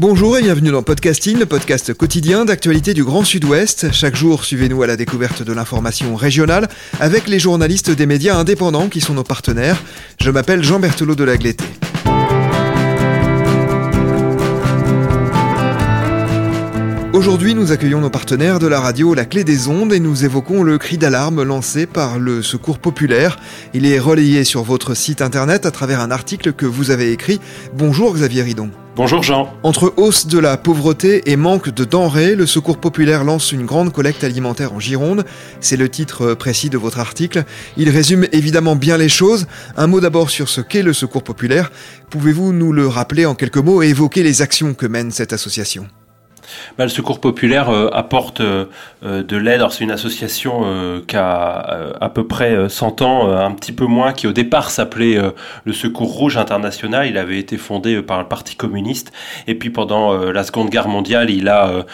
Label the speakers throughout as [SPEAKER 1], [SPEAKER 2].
[SPEAKER 1] Bonjour et bienvenue dans Podcasting, le podcast quotidien d'actualité du Grand Sud-Ouest. Chaque jour, suivez-nous à la découverte de l'information régionale avec les journalistes des médias indépendants qui sont nos partenaires. Je m'appelle Jean Berthelot de Lagleté. Aujourd'hui, nous accueillons nos partenaires de la radio La Clé des Ondes et nous évoquons le cri d'alarme lancé par le Secours Populaire. Il est relayé sur votre site internet à travers un article que vous avez écrit. Bonjour Xavier Ridon.
[SPEAKER 2] Bonjour Jean.
[SPEAKER 1] Entre hausse de la pauvreté et manque de denrées, le Secours populaire lance une grande collecte alimentaire en Gironde. C'est le titre précis de votre article. Il résume évidemment bien les choses. Un mot d'abord sur ce qu'est le Secours populaire. Pouvez-vous nous le rappeler en quelques mots et évoquer les actions que mène cette association?
[SPEAKER 2] Bah, le Secours populaire euh, apporte euh, euh, de l'aide. C'est une association qui a à peu près 100 ans, un petit peu moins, qui au départ s'appelait le Secours Rouge International. Il avait été fondé par le Parti communiste et puis pendant la Seconde Guerre mondiale, il a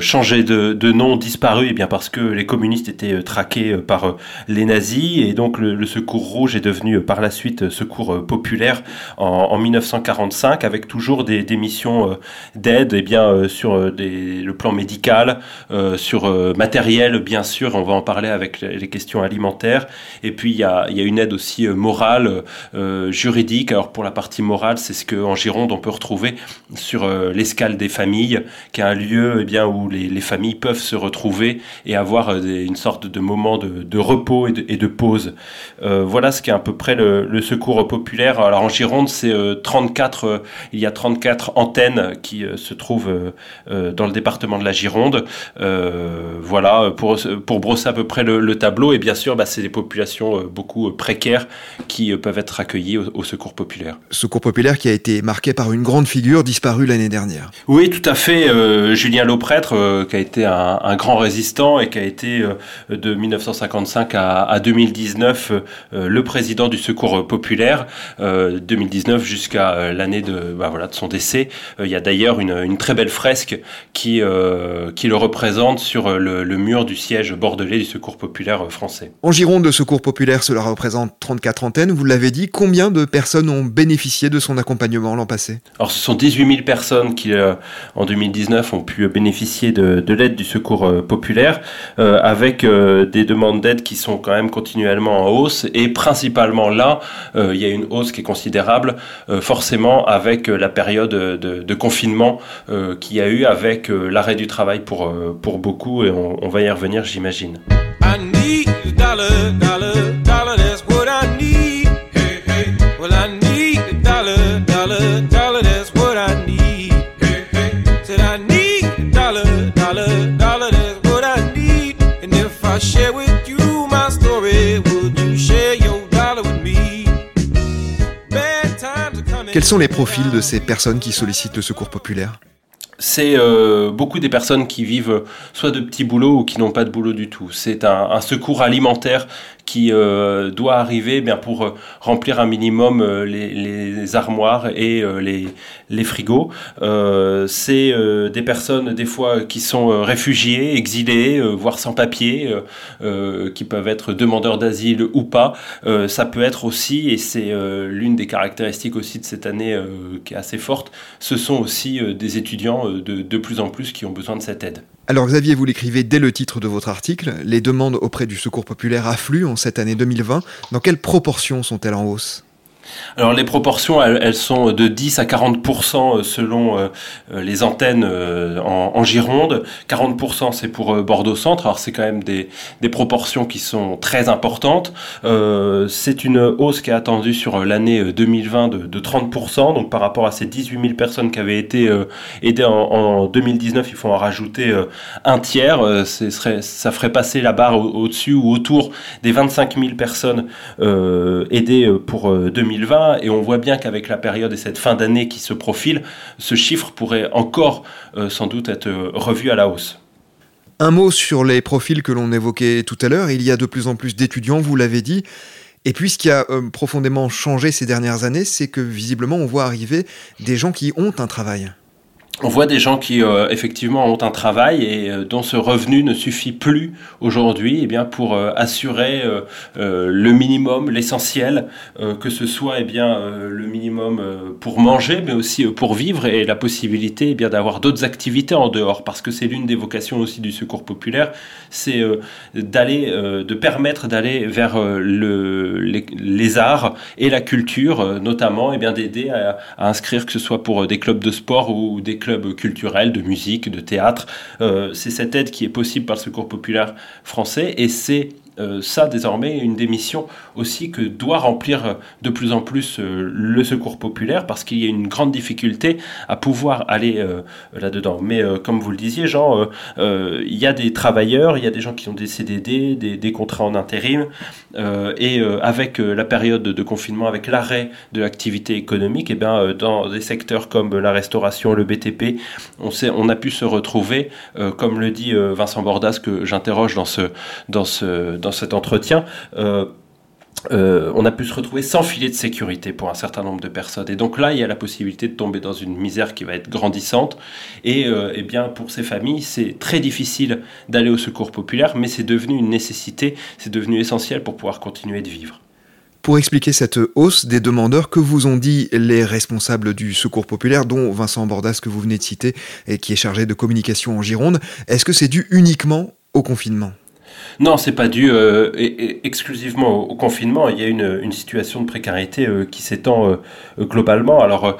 [SPEAKER 2] changé de, nom, disparu, et eh bien parce que les communistes étaient traqués par les nazis et donc le, Secours Rouge est devenu par la suite Secours populaire en, en 1945 avec toujours des, des missions d'aide et eh bien sur le plan médical, euh, sur euh, matériel bien sûr, on va en parler avec les, questions alimentaires. Et puis il y a, y a, une aide aussi euh, morale, juridique. Alors pour la partie morale, c'est ce qu'en Gironde on peut retrouver sur l'escale des familles, qui est un lieu eh bien, où les, les, familles peuvent se retrouver et avoir une sorte de moment de, repos et de, pause. voilà ce qui est à peu près le, le secours populaire. Alors en Gironde, c'est 34, il y a 34 antennes qui se trouvent dans le département de la Gironde. Euh, voilà, pour, pour brosser à peu près le, tableau. Et bien sûr, bah, c'est des populations euh, beaucoup précaires qui euh, peuvent être accueillies au, Secours populaire.
[SPEAKER 1] Secours populaire qui a été marqué par une grande figure disparue l'année dernière.
[SPEAKER 2] Oui, tout à fait. Julien Lauprêtre, qui a été un, grand résistant et qui a été de 1955 à, 2019 le président du Secours populaire. 2019 jusqu'à l'année de, bah, voilà, de son décès. il y a d'ailleurs une, une très belle fresque qui, euh, qui le représente sur le, mur du siège bordelais du Secours populaire français.
[SPEAKER 1] En Gironde, le Secours populaire, cela représente 34 antennes. Vous l'avez dit, combien de personnes ont bénéficié de son accompagnement l'an passé?
[SPEAKER 2] Alors, ce sont 18 000 personnes qui, euh, en 2019, ont pu bénéficier de, de l'aide du Secours euh, populaire, avec des demandes d'aide qui sont quand même continuellement en hausse. Et principalement là, il y a une hausse qui est considérable, forcément avec la période de, de confinement qu'il y a eu avec euh, l'arrêt du travail pour, euh, pour beaucoup et on, on va y revenir j'imagine.
[SPEAKER 1] Quels sont les profils de ces personnes qui sollicitent le secours populaire?
[SPEAKER 2] C'est euh, beaucoup des personnes qui vivent soit de petits boulots ou qui n'ont pas de boulot du tout. C'est un, secours alimentaire qui euh, doit arriver eh bien pour euh, remplir un minimum euh, les, armoires et les, les frigos. c'est des personnes des fois qui sont réfugiés, exilés, voire sans papier, qui peuvent être demandeurs d'asile ou pas. ça peut être aussi, et c'est l'une des caractéristiques aussi de cette année qui est assez forte, ce sont aussi des étudiants de, de plus en plus qui ont besoin de cette aide.
[SPEAKER 1] Alors Xavier, vous l'écrivez dès le titre de votre article, les demandes auprès du Secours populaire affluent en cette année 2020. Dans quelles proportions sont-elles en hausse?
[SPEAKER 2] Alors les proportions, elles, sont de 10 à 40% euh, selon euh, euh, les antennes en, Gironde. 40% c'est pour Bordeaux Centre. Alors c'est quand même des, des, proportions qui sont très importantes. c'est une hausse qui est attendue sur l'année 2020 de, de, 30%. Donc par rapport à ces 18 000 personnes qui avaient été aidées en, 2019, il faut en rajouter un tiers. Ça ferait passer la barre au-dessus ou autour des 25 000 personnes aidées pour 2020 2020 et on voit bien qu'avec la période et cette fin d'année qui se profile, ce chiffre pourrait encore sans doute être revu à la hausse.
[SPEAKER 1] Un mot sur les profils que l'on évoquait tout à l'heure. Il y a de plus en plus d'étudiants, vous l'avez dit. Et puis ce qui a profondément changé ces dernières années, c'est que visiblement on voit arriver des gens qui ont un travail
[SPEAKER 2] on voit des gens qui euh, effectivement ont un travail et euh, dont ce revenu ne suffit plus aujourd'hui eh bien pour euh, assurer le minimum, l'essentiel, que ce soit eh bien le minimum pour manger mais aussi pour vivre et la possibilité eh bien d'avoir d'autres activités en dehors. Parce que c'est l'une des vocations aussi du secours populaire, c'est d'aller de permettre d'aller vers le, les, arts et la culture notamment et bien d'aider à, à, inscrire que ce soit pour des clubs de sport ou des clubs culturels, de musique, de théâtre. Euh, c'est cette aide qui est possible par le Secours populaire français et c'est ça désormais une des missions aussi que doit remplir euh, de plus en plus euh, le secours populaire parce qu'il y a une grande difficulté à pouvoir aller là-dedans. Mais comme vous le disiez, Jean, il y a des travailleurs, il y a des gens qui ont des CDD, des, contrats en intérim et avec la période de confinement, avec l'arrêt de l'activité économique, et eh bien, dans des secteurs comme la restauration, le BTP, on, sait, on a pu se retrouver, comme le dit Vincent Bordas, que j'interroge dans ce, dans ce, cet entretien, euh, euh, on a pu se retrouver sans filet de sécurité pour un certain nombre de personnes. Et donc là, il y a la possibilité de tomber dans une misère qui va être grandissante. Et, euh, eh bien, pour ces familles, c'est très difficile d'aller au secours populaire, mais c'est devenu une nécessité, c'est devenu essentiel pour pouvoir continuer de vivre.
[SPEAKER 1] Pour expliquer cette hausse des demandeurs, que vous ont dit les responsables du Secours populaire, dont Vincent Bordas que vous venez de citer et qui est chargé de communication en Gironde, est-ce que c'est dû uniquement au confinement?
[SPEAKER 2] Non, c'est pas dû euh, exclusivement au, confinement. Il y a une, situation de précarité euh, qui s'étend euh, globalement. Alors,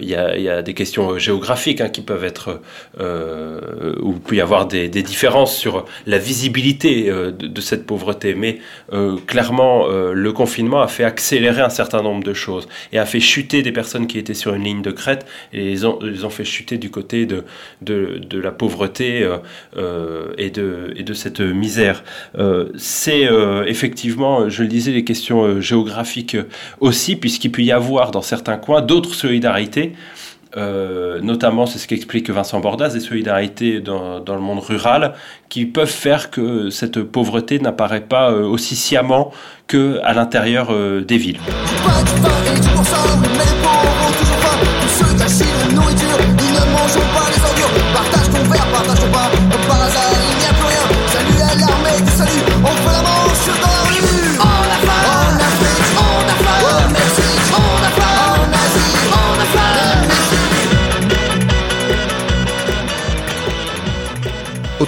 [SPEAKER 2] il y, a, des questions géographiques hein, qui peuvent être, il peut y avoir des, différences sur la visibilité de, cette pauvreté. Mais clairement, le confinement a fait accélérer un certain nombre de choses et a fait chuter des personnes qui étaient sur une ligne de crête et les ont, les fait chuter du côté de la pauvreté et, de, et de cette misère euh, c'est euh, effectivement, je le disais, les questions euh, géographiques aussi, puisqu'il peut y avoir dans certains coins d'autres solidarités. notamment, c'est ce qu'explique Vincent Bordas, des solidarités dans, le monde rural qui peuvent faire que cette pauvreté n'apparaît pas aussi sciemment qu'à l'intérieur des villes.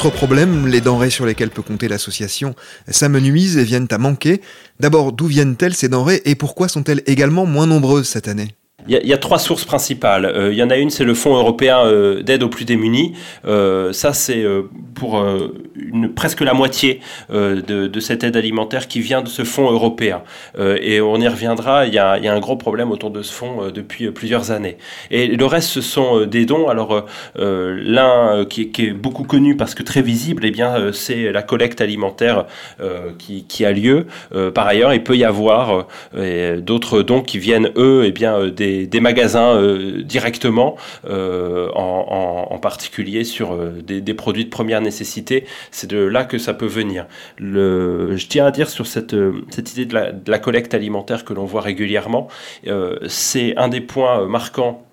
[SPEAKER 1] Autre problème, les denrées sur lesquelles peut compter l'association s'amenuisent et viennent à manquer. D'abord, d'où viennent-elles ces denrées et pourquoi sont-elles également moins nombreuses cette année?
[SPEAKER 2] Il y, a, trois sources principales. Euh, il y en a une, c'est le Fonds européen euh, d'aide aux plus démunis. Euh, ça, c'est pour presque la moitié de, cette aide alimentaire qui vient de ce fonds européen. et on y reviendra, il y, a, un gros problème autour de ce fonds depuis plusieurs années. Et le reste, ce sont des dons. Alors, l'un qui, est beaucoup connu parce que très visible, eh bien, c'est la collecte alimentaire qui, qui, a lieu. par ailleurs, il peut y avoir d'autres dons qui viennent, eux, eh bien, des des, magasins euh, directement, euh, en, particulier sur euh, des, produits de première nécessité. C'est de là que ça peut venir. Je tiens à dire sur cette, cette idée de la collecte alimentaire que l'on voit régulièrement, c'est un des points marquants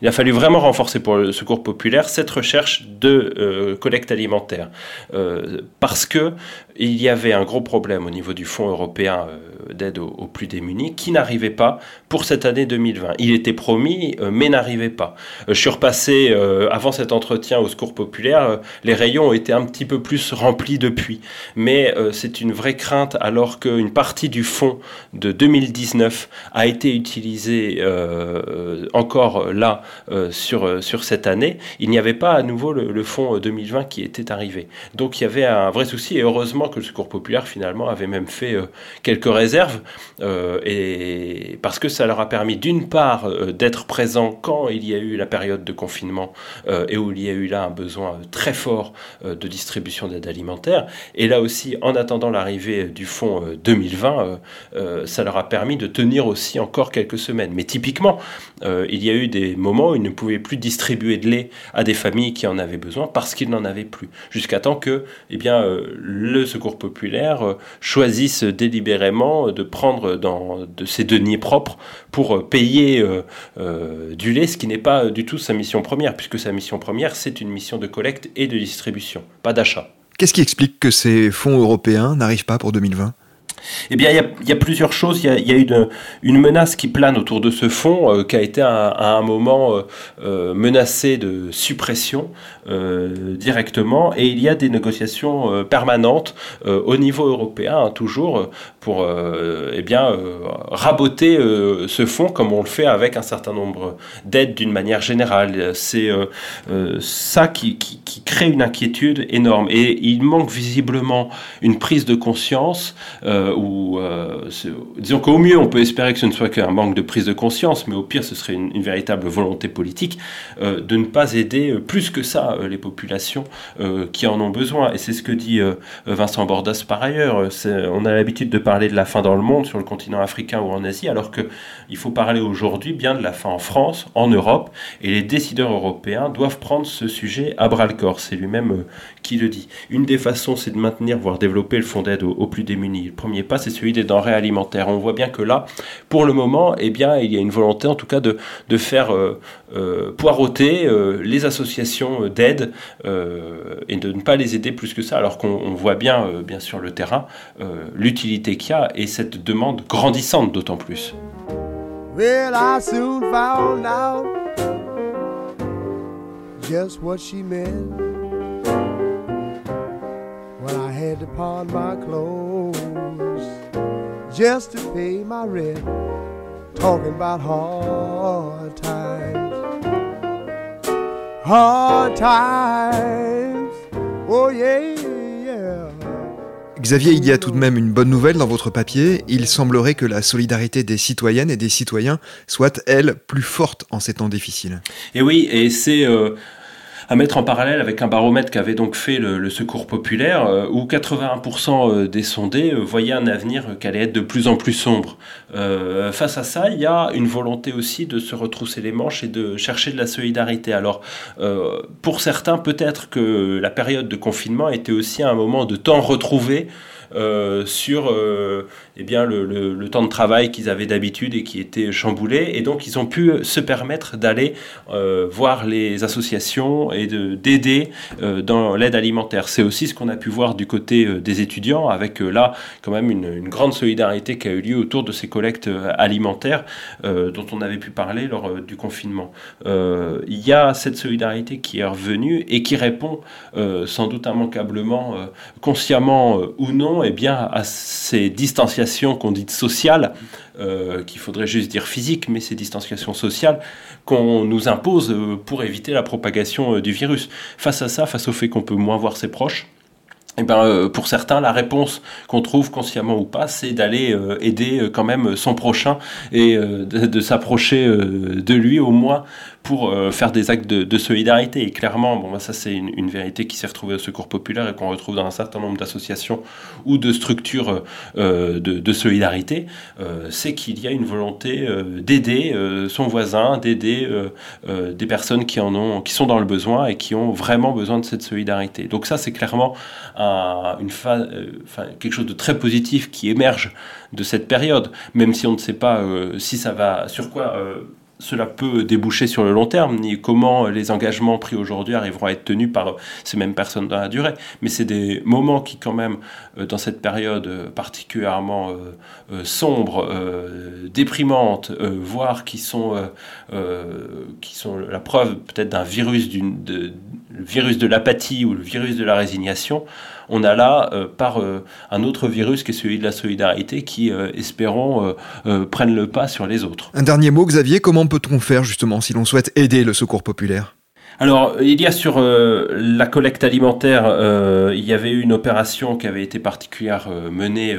[SPEAKER 2] il a fallu vraiment renforcer pour le secours populaire cette recherche de euh, collecte alimentaire euh, parce que il y avait un gros problème au niveau du fonds européen euh, d'aide aux, plus démunis qui n'arrivait pas pour cette année 2020. Il était promis mais n'arrivait pas. je suis repassé avant cet entretien au secours populaire, les rayons ont été un petit peu plus remplis depuis, mais c'est une vraie crainte alors qu'une partie du fonds de 2019 a été utilisée encore là là sur, sur cette année, il n'y avait pas à nouveau le, fonds 2020 qui était arrivé. Donc il y avait un vrai souci, et heureusement que le Secours populaire finalement avait même fait quelques réserves, et parce que ça leur a permis d'une part d'être présent quand il y a eu la période de confinement et où il y a eu là un besoin très fort de distribution d'aide alimentaire, et là aussi en attendant l'arrivée du fonds 2020, ça leur a permis de tenir aussi encore quelques semaines. Mais typiquement, euh, il y a eu des moments où ils ne pouvaient plus distribuer de lait à des familles qui en avaient besoin parce qu'ils n'en avaient plus. Jusqu'à temps que eh euh, le Secours populaire euh, choisisse délibérément de prendre de ses deniers propres pour payer du lait, ce qui n'est pas du tout sa mission première, puisque sa mission première, c'est une mission de collecte et de distribution, pas d'achat.
[SPEAKER 1] Qu'est-ce qui explique que ces fonds européens n'arrivent pas pour 2020
[SPEAKER 2] eh bien, il y a, plusieurs choses. Il y a, une, une, menace qui plane autour de ce fonds, euh, qui a été à, un moment euh, euh, menacé de suppression directement, et il y a des négociations permanentes au niveau européen, hein, toujours, pour eh bien, raboter ce fonds, comme on le fait avec un certain nombre d'aides d'une manière générale. C'est ça qui, crée une inquiétude énorme. Et il manque visiblement une prise de conscience ou euh, disons qu'au mieux on peut espérer que ce ne soit qu'un manque de prise de conscience, mais au pire ce serait une, véritable volonté politique euh, de ne pas aider euh, plus que ça les populations qui en ont besoin. Et c'est ce que dit Vincent Bordas par ailleurs. On a l'habitude de parler de la faim dans le monde, sur le continent africain ou en Asie, alors qu'il faut parler aujourd'hui bien de la faim en France, en Europe, et les décideurs européens doivent prendre ce sujet à bras le corps. C'est lui-même qui le dit. Une des façons, c'est de maintenir, voire développer le fonds d'aide aux, plus démunis. Pas, c'est celui des denrées alimentaires. On voit bien que là, pour le moment, eh bien, il y a une volonté, en tout cas, de, de faire euh, euh, poireauter euh, les associations d'aide et de ne pas les aider plus que ça, alors qu'on voit bien, bien sûr, le terrain, l'utilité qu'il y a et cette demande grandissante d'autant plus. Had to pawn my clothes just to pay my rent. Talking about hard times, hard times. Oh yeah, yeah.
[SPEAKER 1] Xavier, il y a tout de même une bonne nouvelle dans votre papier. Il semblerait que la solidarité des citoyennes et des citoyens soit, elle, plus forte en ces temps difficiles.
[SPEAKER 2] Et oui, et c'est euh, à mettre en parallèle avec un baromètre qu'avait donc fait le, Secours populaire, euh, où 81% euh, des sondés euh, voyaient un avenir qui allait être de plus en plus sombre. face à ça, il y a une volonté aussi de se retrousser les manches et de chercher de la solidarité. Alors, pour certains, peut-être que la période de confinement était aussi un moment de temps retrouvé sur eh bien, le, temps de travail qu'ils avaient d'habitude et qui était chamboulé. Et donc, ils ont pu se permettre d'aller euh, voir les associations et d'aider dans l'aide alimentaire. C'est aussi ce qu'on a pu voir du côté des étudiants, avec là, quand même, une, grande solidarité qui a eu lieu autour de ces collectes alimentaires dont on avait pu parler lors du confinement. il y a cette solidarité qui est revenue et qui répond sans doute immanquablement, consciemment ou non, eh bien, à ces distanciations qu'on dit sociales, euh, qu'il faudrait juste dire physiques, mais ces distanciations sociales qu'on nous impose euh, pour éviter la propagation euh, du virus. Face à ça, face au fait qu'on peut moins voir ses proches, et eh ben, pour certains, la réponse qu'on trouve consciemment ou pas, c'est d'aller aider quand même son prochain et de s'approcher de lui au moins pour euh, faire des actes de, solidarité. Et clairement, bon, bah, ça c'est une, vérité qui s'est retrouvée au Secours populaire et qu'on retrouve dans un certain nombre d'associations ou de structures euh, de, solidarité, euh, c'est qu'il y a une volonté d'aider son voisin, d'aider des personnes qui en ont, qui sont dans le besoin et qui ont vraiment besoin de cette solidarité. Donc ça, c'est clairement une quelque chose de très positif qui émerge de cette période, même si on ne sait pas si ça va, sur quoi cela peut déboucher sur le long terme, ni comment les engagements pris aujourd'hui arriveront à être tenus par ces mêmes personnes dans la durée. Mais c'est des moments qui, quand même, euh, dans cette période euh, particulièrement euh, sombre, déprimante, voire qui sont, qui sont la preuve peut-être d'un virus, virus de l'apathie ou le virus de la résignation, on a là par un autre virus qui est celui de la solidarité qui, espérons, prennent le pas sur les autres.
[SPEAKER 1] Un dernier mot, Xavier, comment peut-on faire justement si l'on souhaite aider le secours populaire?
[SPEAKER 2] Alors, il y a sur la collecte alimentaire, il y avait eu une opération qui avait été particulièrement menée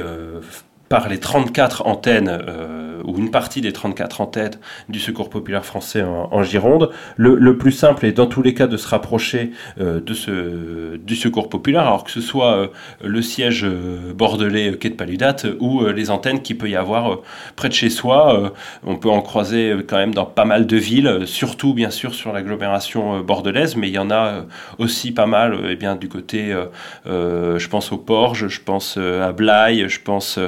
[SPEAKER 2] par les 34 antennes, euh, ou une partie des 34 antennes du Secours populaire français en, Gironde. Le, plus simple est dans tous les cas de se rapprocher euh, de ce, du Secours populaire, alors que ce soit euh, le siège bordelais quai de Paludate ou les antennes qu'il peut y avoir près de chez soi. on peut en croiser quand même dans pas mal de villes, surtout bien sûr sur l'agglomération bordelaise, mais il y en a aussi pas mal eh bien, du côté, je pense au Porges, je pense à Blaye, je pense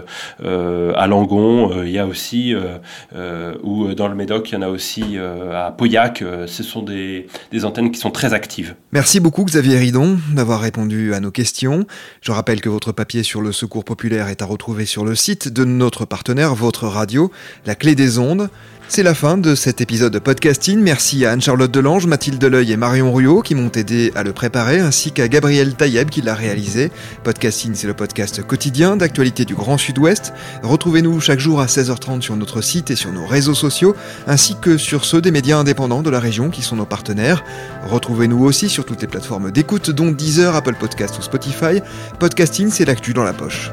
[SPEAKER 2] à Langon, euh, il y a aussi, euh, ou dans le Médoc, il y en a aussi à Pauillac. ce sont des, des antennes qui sont très actives.
[SPEAKER 1] Merci beaucoup Xavier Ridon d'avoir répondu à nos questions. Je rappelle que votre papier sur le secours populaire est à retrouver sur le site de notre partenaire, votre radio, La Clé des Ondes. C'est la fin de cet épisode de podcasting. Merci à Anne-Charlotte Delange, Mathilde Deleuil et Marion Ruot qui m'ont aidé à le préparer, ainsi qu'à Gabriel Taïeb qui l'a réalisé. Podcasting, c'est le podcast quotidien d'actualité du Grand Sud-Ouest. Retrouvez-nous chaque jour à 16h30 sur notre site et sur nos réseaux sociaux, ainsi que sur ceux des médias indépendants de la région qui sont nos partenaires. Retrouvez-nous aussi sur toutes les plateformes d'écoute, dont Deezer, Apple Podcast ou Spotify. Podcasting, c'est l'actu dans la poche.